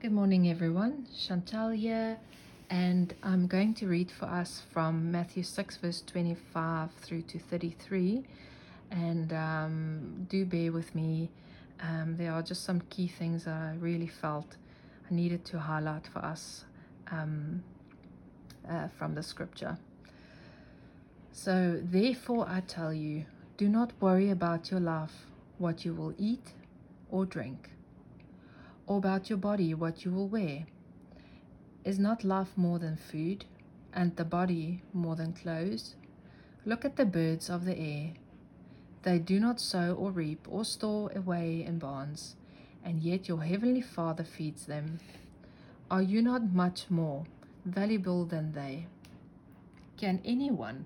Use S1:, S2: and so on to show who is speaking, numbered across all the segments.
S1: Good morning, everyone. Chantelle here, and I'm going to read for us from Matthew 6, verse 25 through to 33. And um, do bear with me. Um, there are just some key things that I really felt I needed to highlight for us um, uh, from the scripture. So, therefore, I tell you, do not worry about your life, what you will eat or drink or about your body what you will wear? Is not life more than food, and the body more than clothes? Look at the birds of the air. They do not sow or reap or store away in barns, and yet your heavenly Father feeds them. Are you not much more valuable than they? Can anyone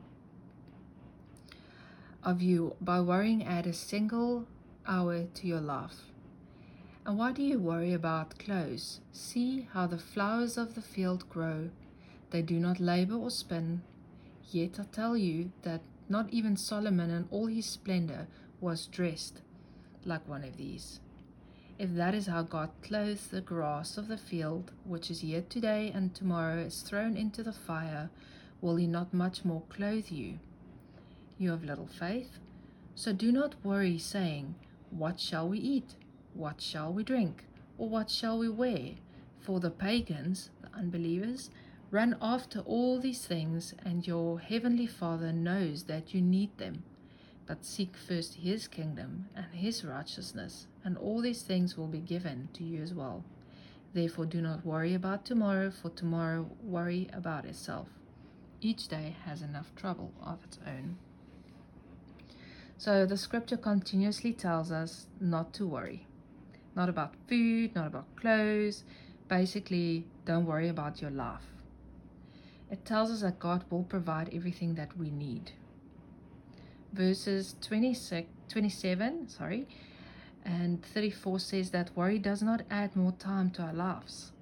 S1: of you, by worrying, add a single hour to your life? And why do you worry about clothes? See how the flowers of the field grow. They do not labor or spin. Yet I tell you that not even Solomon in all his splendor was dressed like one of these. If that is how God clothes the grass of the field, which is here today and tomorrow is thrown into the fire, will he not much more clothe you? You have little faith. So do not worry, saying, What shall we eat? What shall we drink? Or what shall we wear? For the pagans, the unbelievers, run after all these things, and your heavenly Father knows that you need them. But seek first his kingdom and his righteousness, and all these things will be given to you as well. Therefore, do not worry about tomorrow, for tomorrow worry about itself. Each day has enough trouble of its own. So the scripture continuously tells us not to worry not about food, not about clothes. Basically, don't worry about your life. It tells us that God will provide everything that we need. Verses 26, 27 sorry, and 34 says that worry does not add more time to our lives.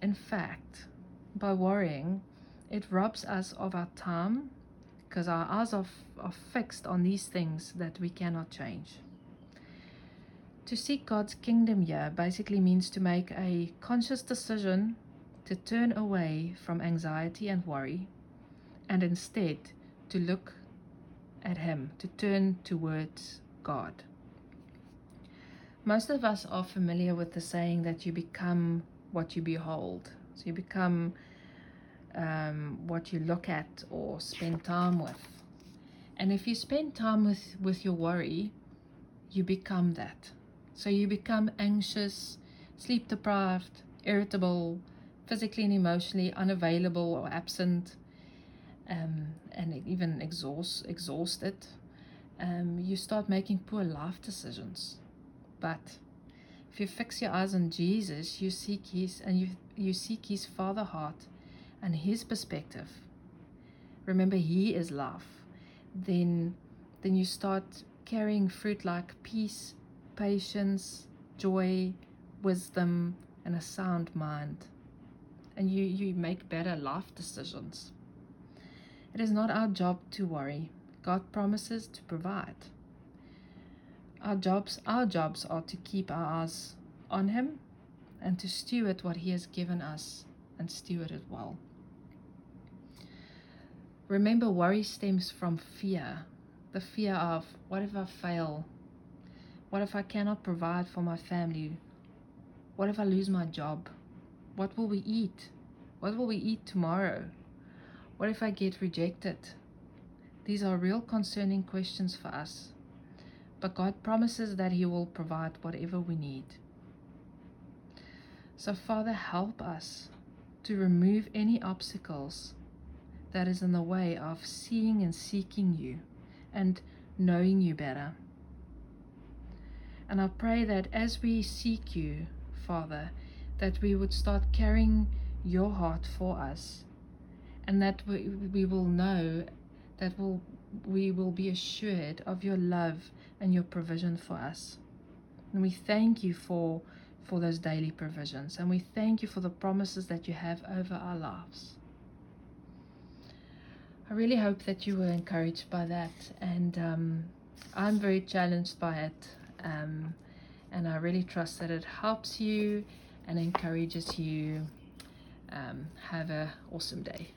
S1: In fact, by worrying, it robs us of our time because our eyes are, are fixed on these things that we cannot change. To seek God's kingdom here basically means to make a conscious decision to turn away from anxiety and worry and instead to look at Him, to turn towards God. Most of us are familiar with the saying that you become what you behold. So you become um, what you look at or spend time with. And if you spend time with, with your worry, you become that. So you become anxious, sleep deprived, irritable, physically and emotionally unavailable or absent, um, and even exhaust, exhausted. Um, you start making poor life decisions. But if you fix your eyes on Jesus, you seek his and you you seek his father heart and his perspective. Remember he is love. Then then you start carrying fruit like peace, patience, joy, wisdom, and a sound mind. And you, you make better life decisions. It is not our job to worry. God promises to provide. Our jobs, our jobs are to keep our eyes on Him and to steward what He has given us and steward it well. Remember, worry stems from fear the fear of what if I fail? What if I cannot provide for my family? What if I lose my job? What will we eat? What will we eat tomorrow? What if I get rejected? These are real concerning questions for us. But God promises that He will provide whatever we need. So, Father, help us to remove any obstacles that is in the way of seeing and seeking you and knowing you better. And I pray that as we seek you, Father, that we would start carrying your heart for us and that we, we will know that will we will be assured of your love and your provision for us. And we thank you for for those daily provisions and we thank you for the promises that you have over our lives. I really hope that you were encouraged by that and um, I'm very challenged by it um, and I really trust that it helps you and encourages you. Um, have a awesome day.